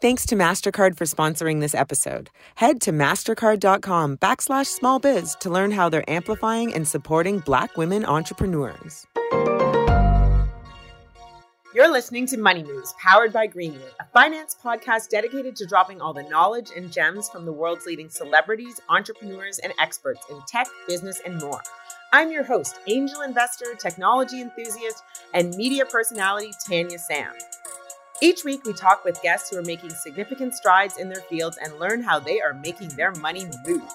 Thanks to MasterCard for sponsoring this episode. Head to mastercard.com backslash smallbiz to learn how they're amplifying and supporting black women entrepreneurs. You're listening to Money Moves, powered by Greenwood, a finance podcast dedicated to dropping all the knowledge and gems from the world's leading celebrities, entrepreneurs, and experts in tech, business, and more. I'm your host, angel investor, technology enthusiast, and media personality Tanya Sam. Each week, we talk with guests who are making significant strides in their fields and learn how they are making their money move.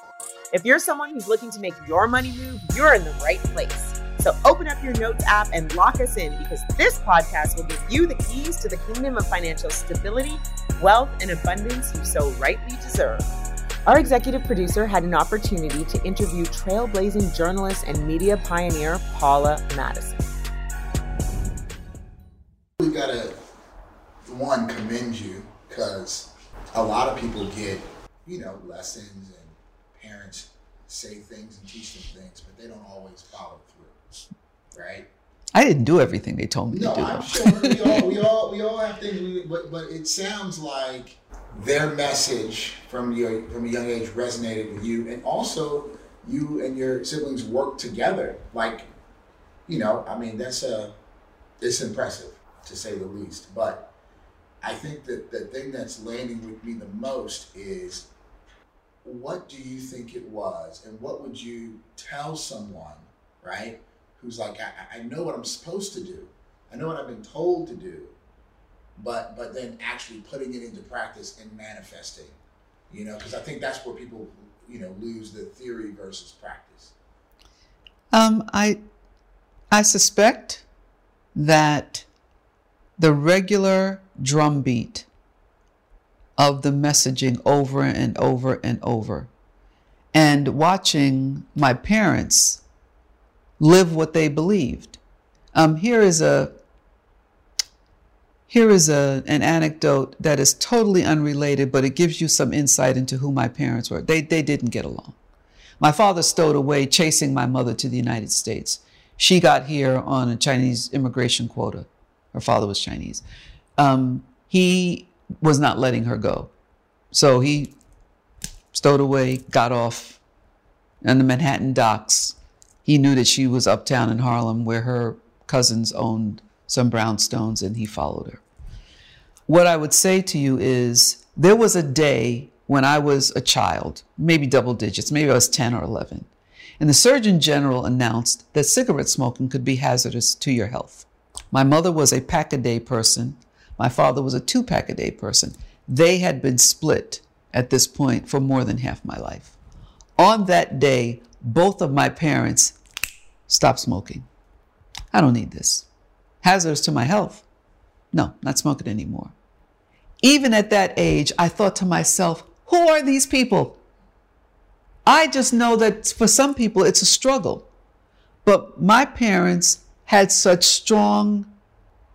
If you're someone who's looking to make your money move, you're in the right place. So open up your notes app and lock us in because this podcast will give you the keys to the kingdom of financial stability, wealth, and abundance you so rightly deserve. Our executive producer had an opportunity to interview trailblazing journalist and media pioneer Paula Madison. A lot of people get you know lessons and parents say things and teach them things, but they don't always follow through, right? I didn't do everything they told me no, to do. I'm sure we all, we all we all have things, we, but but it sounds like their message from your from a young age resonated with you, and also you and your siblings work together. Like, you know, I mean, that's a it's impressive to say the least, but I think that the thing that's landing with me the most is what do you think it was, and what would you tell someone, right, who's like, I, I know what I'm supposed to do, I know what I've been told to do, but but then actually putting it into practice and manifesting, you know, because I think that's where people, you know, lose the theory versus practice. Um, I, I suspect that the regular drumbeat of the messaging over and over and over. And watching my parents live what they believed. Um, here is a here is a, an anecdote that is totally unrelated, but it gives you some insight into who my parents were. They, they didn't get along. My father stowed away chasing my mother to the United States. She got here on a Chinese immigration quota. Her father was Chinese. Um, he was not letting her go. So he stowed away, got off in the Manhattan docks. He knew that she was uptown in Harlem where her cousins owned some brownstones and he followed her. What I would say to you is there was a day when I was a child, maybe double digits, maybe I was 10 or 11, and the Surgeon General announced that cigarette smoking could be hazardous to your health. My mother was a pack a day person. My father was a two pack a day person. They had been split at this point for more than half my life. On that day, both of my parents stopped smoking. I don't need this. Hazardous to my health. No, not smoking anymore. Even at that age, I thought to myself, who are these people? I just know that for some people it's a struggle. But my parents had such strong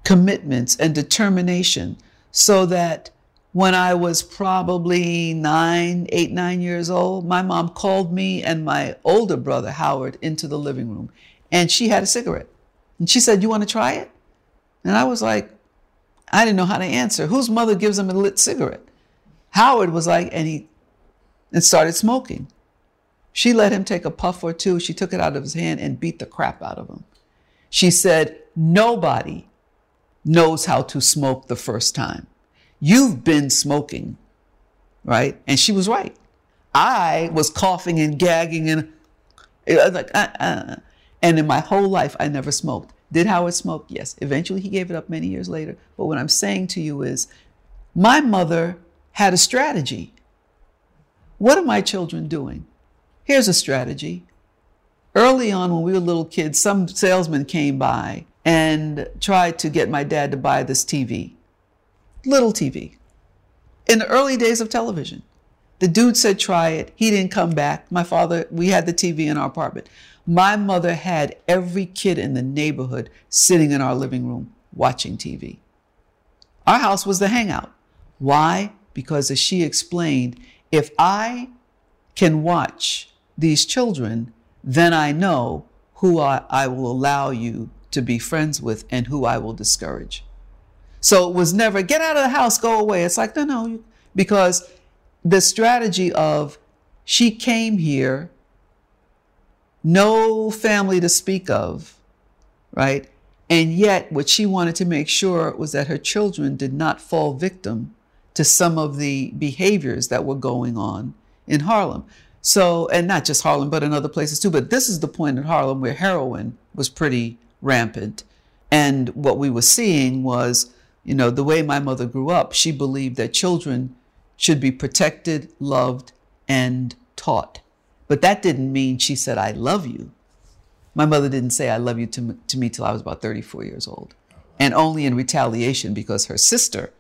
commitments and determination so that when I was probably nine, eight, nine years old, my mom called me and my older brother, Howard, into the living room. And she had a cigarette. And she said, You want to try it? And I was like, I didn't know how to answer. Whose mother gives him a lit cigarette? Howard was like, and he and started smoking. She let him take a puff or two. She took it out of his hand and beat the crap out of him. She said, Nobody knows how to smoke the first time. You've been smoking, right? And she was right. I was coughing and gagging and like, uh, uh. and in my whole life, I never smoked. Did Howard smoke? Yes. Eventually, he gave it up many years later. But what I'm saying to you is, my mother had a strategy. What are my children doing? Here's a strategy. Early on, when we were little kids, some salesman came by and tried to get my dad to buy this TV little TV. In the early days of television, the dude said, try it. He didn't come back. My father, we had the TV in our apartment. My mother had every kid in the neighborhood sitting in our living room watching TV. Our house was the hangout. Why? Because as she explained, if I can watch these children, then I know who I, I will allow you to be friends with and who I will discourage. So it was never get out of the house, go away. It's like, no, no, because the strategy of she came here, no family to speak of, right? And yet, what she wanted to make sure was that her children did not fall victim to some of the behaviors that were going on in Harlem. So, and not just Harlem, but in other places too. But this is the point in Harlem where heroin was pretty rampant. And what we were seeing was you know, the way my mother grew up, she believed that children should be protected, loved, and taught. But that didn't mean she said, I love you. My mother didn't say, I love you to, to me till I was about 34 years old. And only in retaliation because her sister,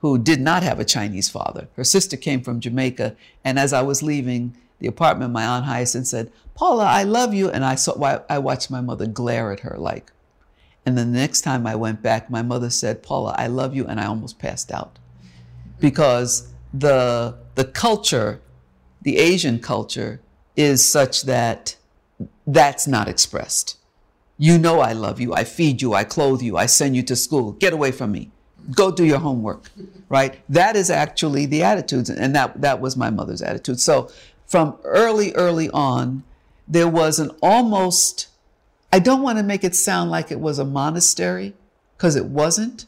who did not have a Chinese father, her sister came from Jamaica. And as I was leaving the apartment, my Aunt Hyacinth said, Paula, I love you. And I, saw, I watched my mother glare at her like, and the next time I went back, my mother said, Paula, I love you. And I almost passed out because the, the culture, the Asian culture, is such that that's not expressed. You know I love you. I feed you. I clothe you. I send you to school. Get away from me. Go do your homework. Right? That is actually the attitudes. And that, that was my mother's attitude. So from early, early on, there was an almost I don't want to make it sound like it was a monastery, because it wasn't,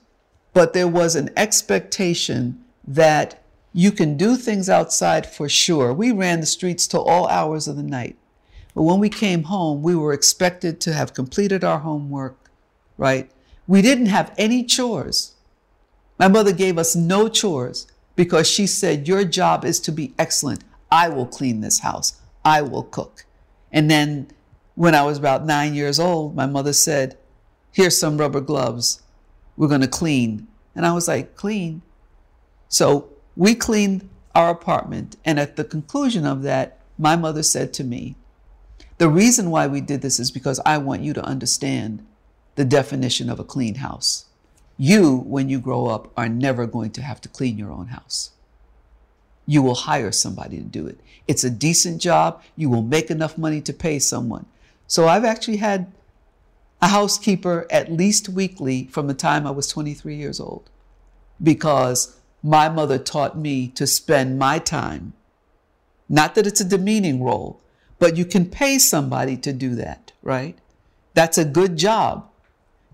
but there was an expectation that you can do things outside for sure. We ran the streets till all hours of the night. But when we came home, we were expected to have completed our homework, right? We didn't have any chores. My mother gave us no chores because she said, Your job is to be excellent. I will clean this house. I will cook. And then when I was about nine years old, my mother said, Here's some rubber gloves. We're going to clean. And I was like, Clean? So we cleaned our apartment. And at the conclusion of that, my mother said to me, The reason why we did this is because I want you to understand the definition of a clean house. You, when you grow up, are never going to have to clean your own house you will hire somebody to do it. It's a decent job. You will make enough money to pay someone. So I've actually had a housekeeper at least weekly from the time I was 23 years old because my mother taught me to spend my time. Not that it's a demeaning role, but you can pay somebody to do that, right? That's a good job.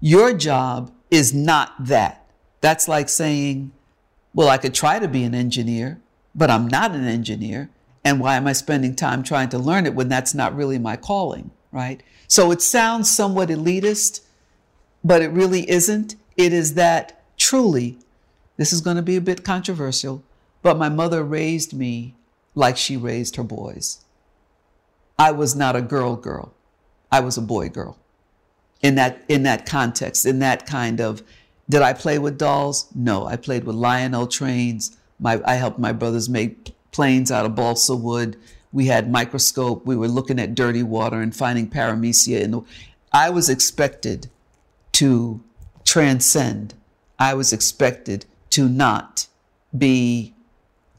Your job is not that. That's like saying, well, I could try to be an engineer, but I'm not an engineer. And why am I spending time trying to learn it when that's not really my calling? right? So it sounds somewhat elitist, but it really isn't. It is that truly, this is going to be a bit controversial, but my mother raised me like she raised her boys. I was not a girl girl. I was a boy girl. In that in that context, in that kind of did I play with dolls? No, I played with Lionel trains. My I helped my brothers make planes out of balsa wood we had microscope. We were looking at dirty water and finding paramecia. The, I was expected to transcend. I was expected to not be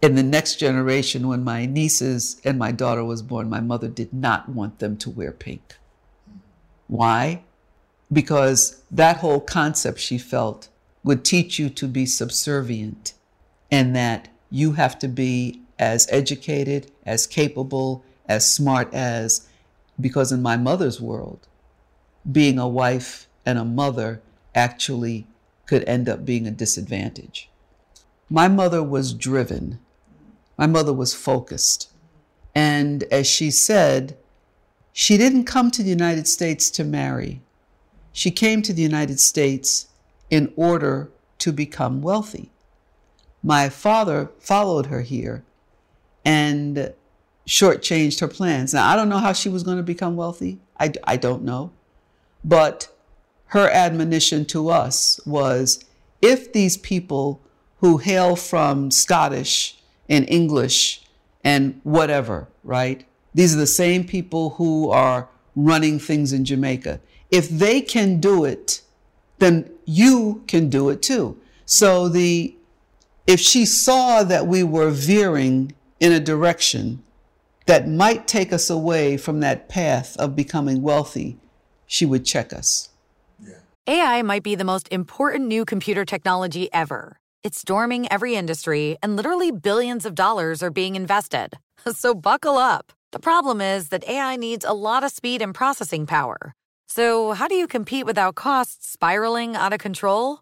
in the next generation when my nieces and my daughter was born, my mother did not want them to wear pink. Why? Because that whole concept she felt would teach you to be subservient and that you have to be as educated, as capable, as smart as, because in my mother's world, being a wife and a mother actually could end up being a disadvantage. My mother was driven my mother was focused. And as she said, she didn't come to the United States to marry. She came to the United States in order to become wealthy. My father followed her here and shortchanged her plans. Now, I don't know how she was going to become wealthy. I, I don't know. But her admonition to us was if these people who hail from Scottish and English and whatever, right? These are the same people who are running things in Jamaica. If they can do it, then you can do it too. So the if she saw that we were veering in a direction that might take us away from that path of becoming wealthy, she would check us. Yeah. AI might be the most important new computer technology ever. It's storming every industry, and literally billions of dollars are being invested. So buckle up. The problem is that AI needs a lot of speed and processing power. So, how do you compete without costs spiraling out of control?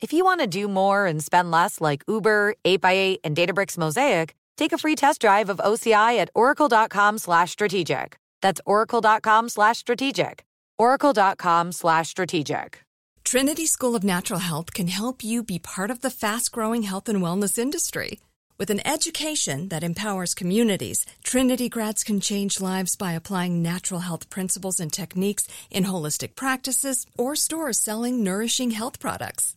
If you want to do more and spend less like Uber, 8x8, and Databricks Mosaic, take a free test drive of OCI at oracle.com slash strategic. That's oracle.com slash strategic. oracle.com slash strategic. Trinity School of Natural Health can help you be part of the fast growing health and wellness industry. With an education that empowers communities, Trinity grads can change lives by applying natural health principles and techniques in holistic practices or stores selling nourishing health products.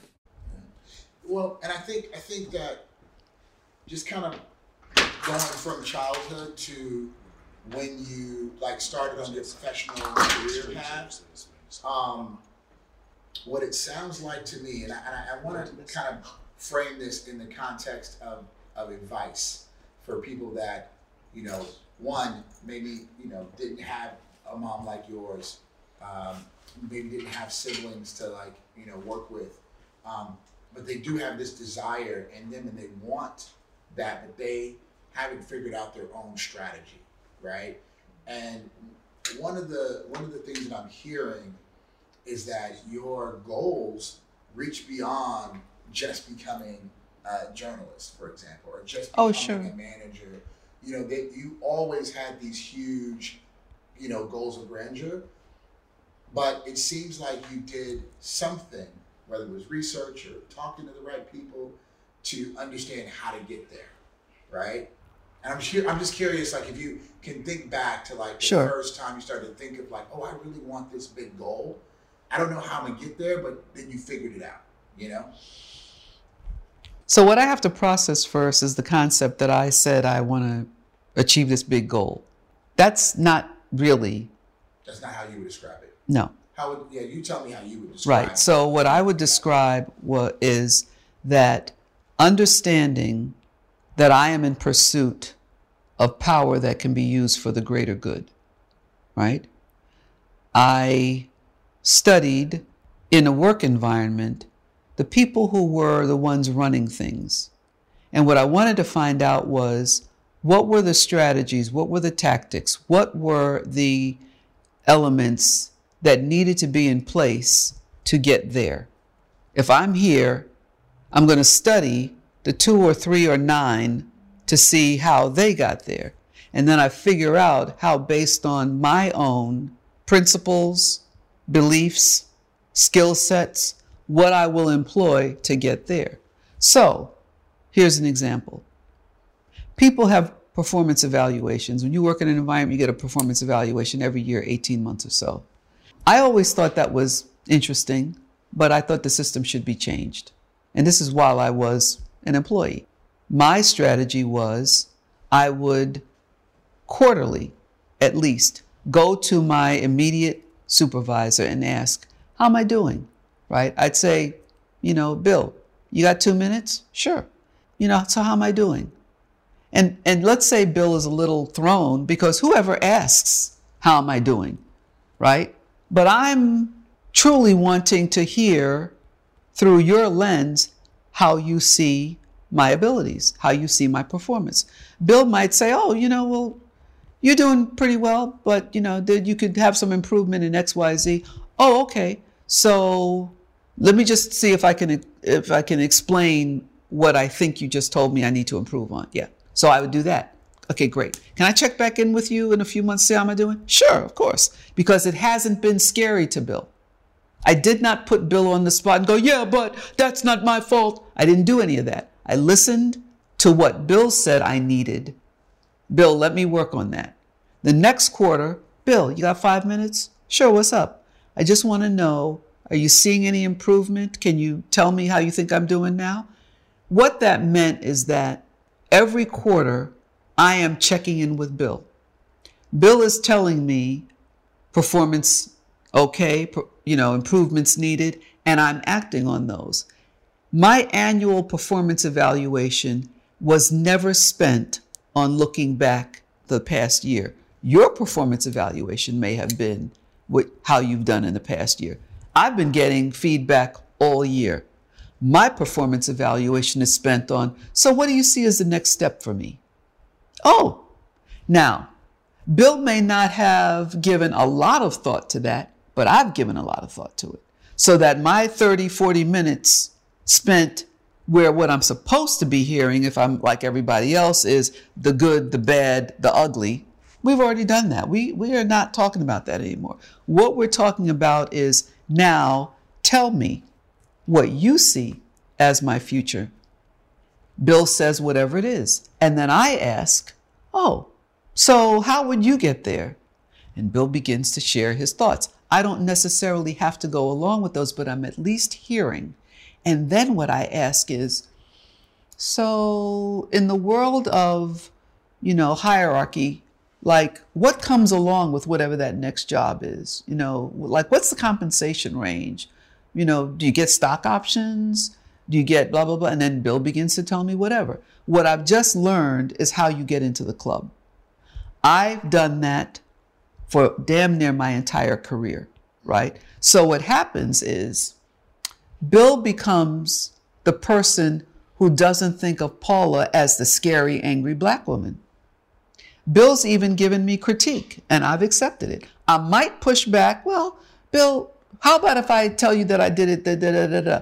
Well, and I think I think that just kind of going from childhood to when you like started on your professional career path, um, what it sounds like to me, and I, I want to kind of frame this in the context of, of advice for people that, you know, one, maybe, you know, didn't have a mom like yours, um, maybe didn't have siblings to like, you know, work with. Um, but they do have this desire in them and they want that, but they haven't figured out their own strategy, right? And one of the one of the things that I'm hearing is that your goals reach beyond just becoming a journalist, for example, or just oh, becoming sure. a manager. You know, that you always had these huge, you know, goals of grandeur. But it seems like you did something whether it was research or talking to the right people to understand how to get there, right? And I'm just, I'm just curious, like if you can think back to like the Sure. first time you started to think of like, oh, I really want this big goal. I don't know how I'm gonna get there, but then you figured it out, you know? So, what I have to process first is the concept that I said I want to achieve this big goal. That's not really, That's not how you would describe it. no. How would yeah? You tell me how you would describe. Right. So, what I would describe is that understanding that I am in pursuit of power that can be used for the greater good. right? I studied in a work environment the people who were the ones running things. And what I wanted to find out was what were the strategies, what were the tactics, what were the elements that needed to be in place to get there. If I'm here, I'm going to study the two or three or nine to see how they got there. And then I figure out how, based on my own principles, beliefs, skill sets, what I will employ to get there. So, here's an example. People have performance evaluations. When you work in an environment, you get a performance evaluation every year, 18 months or so. I always thought that was interesting, but I thought the system should be changed. And this is while I was an employee. My strategy was I would quarterly, at least, go to my immediate supervisor and ask, How am I doing? Right? I'd say, You know, Bill, you got two minutes? Sure. You know, so how am I doing? And, and let's say Bill is a little thrown because whoever asks, How am I doing? Right? But I'm truly wanting to hear through your lens how you see my abilities, how you see my performance. Bill might say, Oh, you know, well, you're doing pretty well, but you know, you could have some improvement in XYZ. Oh, okay. So let me just see if I can if I can explain what I think you just told me I need to improve on. Yeah. So I would do that. Okay, great. Can I check back in with you in a few months, see how I'm doing? Sure, of course. Because it hasn't been scary to Bill. I did not put Bill on the spot and go, yeah, but that's not my fault. I didn't do any of that. I listened to what Bill said I needed. Bill, let me work on that. The next quarter, Bill, you got five minutes? Sure, what's up? I just want to know are you seeing any improvement? Can you tell me how you think I'm doing now? What that meant is that every quarter, I am checking in with Bill. Bill is telling me performance okay, you know, improvements needed, and I'm acting on those. My annual performance evaluation was never spent on looking back the past year. Your performance evaluation may have been what, how you've done in the past year. I've been getting feedback all year. My performance evaluation is spent on, so what do you see as the next step for me? Oh, now, Bill may not have given a lot of thought to that, but I've given a lot of thought to it. So that my 30, 40 minutes spent where what I'm supposed to be hearing, if I'm like everybody else, is the good, the bad, the ugly. We've already done that. We, we are not talking about that anymore. What we're talking about is now tell me what you see as my future. Bill says whatever it is. And then I ask, Oh, so how would you get there? And Bill begins to share his thoughts. I don't necessarily have to go along with those, but I'm at least hearing and then what I ask is, so in the world of, you know, hierarchy, like what comes along with whatever that next job is? You know, like what's the compensation range? You know, do you get stock options? You get blah, blah, blah? And then Bill begins to tell me whatever. What I've just learned is how you get into the club. I've done that for damn near my entire career, right? So what happens is Bill becomes the person who doesn't think of Paula as the scary, angry black woman. Bill's even given me critique, and I've accepted it. I might push back. Well, Bill, how about if I tell you that I did it? Da, da, da, da, da.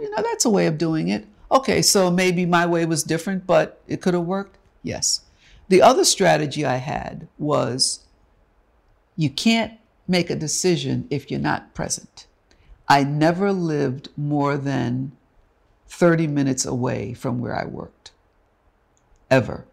You know, that's a way of doing it. Okay, so maybe my way was different, but it could have worked? Yes. The other strategy I had was you can't make a decision if you're not present. I never lived more than 30 minutes away from where I worked. Ever.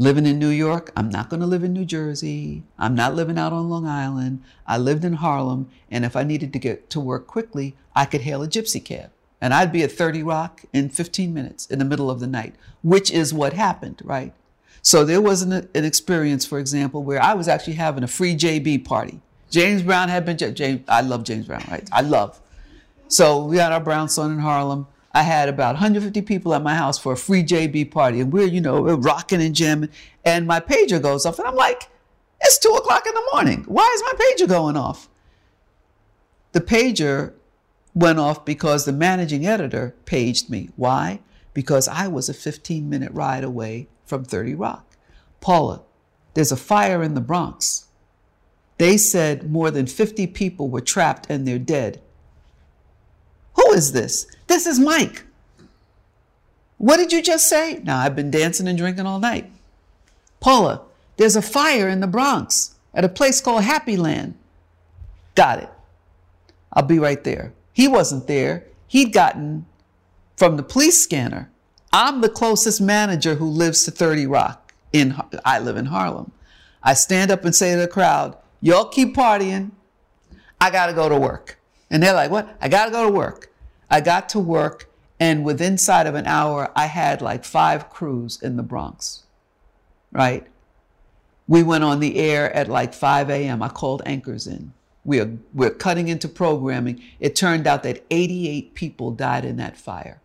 Living in New York, I'm not going to live in New Jersey. I'm not living out on Long Island. I lived in Harlem, and if I needed to get to work quickly, I could hail a gypsy cab. And I'd be at 30 Rock in 15 minutes in the middle of the night, which is what happened, right? So there was an, an experience, for example, where I was actually having a free JB party. James Brown had been James. I love James Brown, right? I love. So we had our Brown son in Harlem. I had about 150 people at my house for a free JB party, and we're you know we're rocking and jamming. And my pager goes off, and I'm like, It's two o'clock in the morning. Why is my pager going off? The pager went off because the managing editor paged me. Why? Because I was a 15 minute ride away from 30 Rock. Paula, there's a fire in the Bronx. They said more than 50 people were trapped and they're dead. Is this? This is Mike. What did you just say? Now, I've been dancing and drinking all night. Paula, there's a fire in the Bronx at a place called Happy Land. Got it. I'll be right there. He wasn't there. He'd gotten from the police scanner. I'm the closest manager who lives to 30 Rock. In I live in Harlem. I stand up and say to the crowd, "Y'all keep partying. I got to go to work." And they're like, "What? I got to go to work." I got to work and within inside of an hour I had like 5 crews in the Bronx. Right? We went on the air at like 5 a.m. I called anchors in. We're, we're cutting into programming. It turned out that 88 people died in that fire.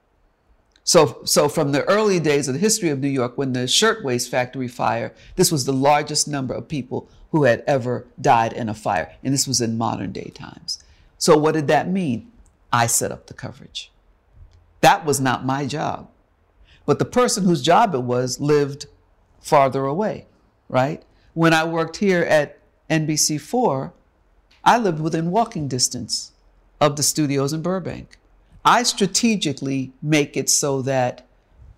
So, so from the early days of the history of New York, when the shirtwaist factory fire, this was the largest number of people who had ever died in a fire. And this was in modern day times. So what did that mean? I set up the coverage. That was not my job. But the person whose job it was lived farther away, right? When I worked here at NBC4, I lived within walking distance of the studios in Burbank. I strategically make it so that,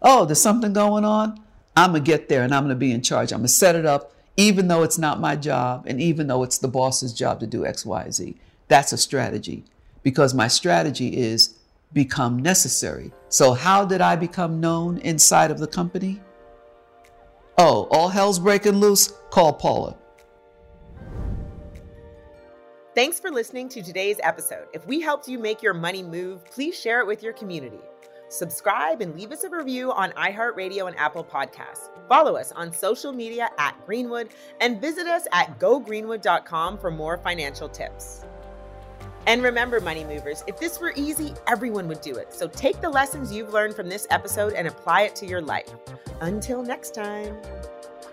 oh, there's something going on. I'm going to get there and I'm going to be in charge. I'm going to set it up, even though it's not my job and even though it's the boss's job to do X, Y, Z. That's a strategy because my strategy is become necessary. So, how did I become known inside of the company? Oh, all hell's breaking loose? Call Paula. Thanks for listening to today's episode. If we helped you make your money move, please share it with your community. Subscribe and leave us a review on iHeartRadio and Apple Podcasts. Follow us on social media at Greenwood and visit us at gogreenwood.com for more financial tips. And remember, money movers, if this were easy, everyone would do it. So take the lessons you've learned from this episode and apply it to your life. Until next time.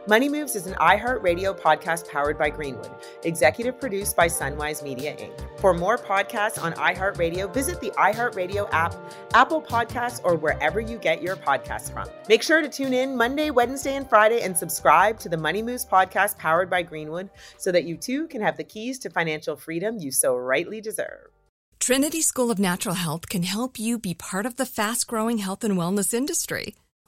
Money Moves is an iHeartRadio podcast powered by Greenwood, executive produced by Sunwise Media Inc. For more podcasts on iHeartRadio, visit the iHeartRadio app, Apple Podcasts, or wherever you get your podcasts from. Make sure to tune in Monday, Wednesday, and Friday and subscribe to the Money Moves podcast powered by Greenwood so that you too can have the keys to financial freedom you so rightly deserve. Trinity School of Natural Health can help you be part of the fast growing health and wellness industry.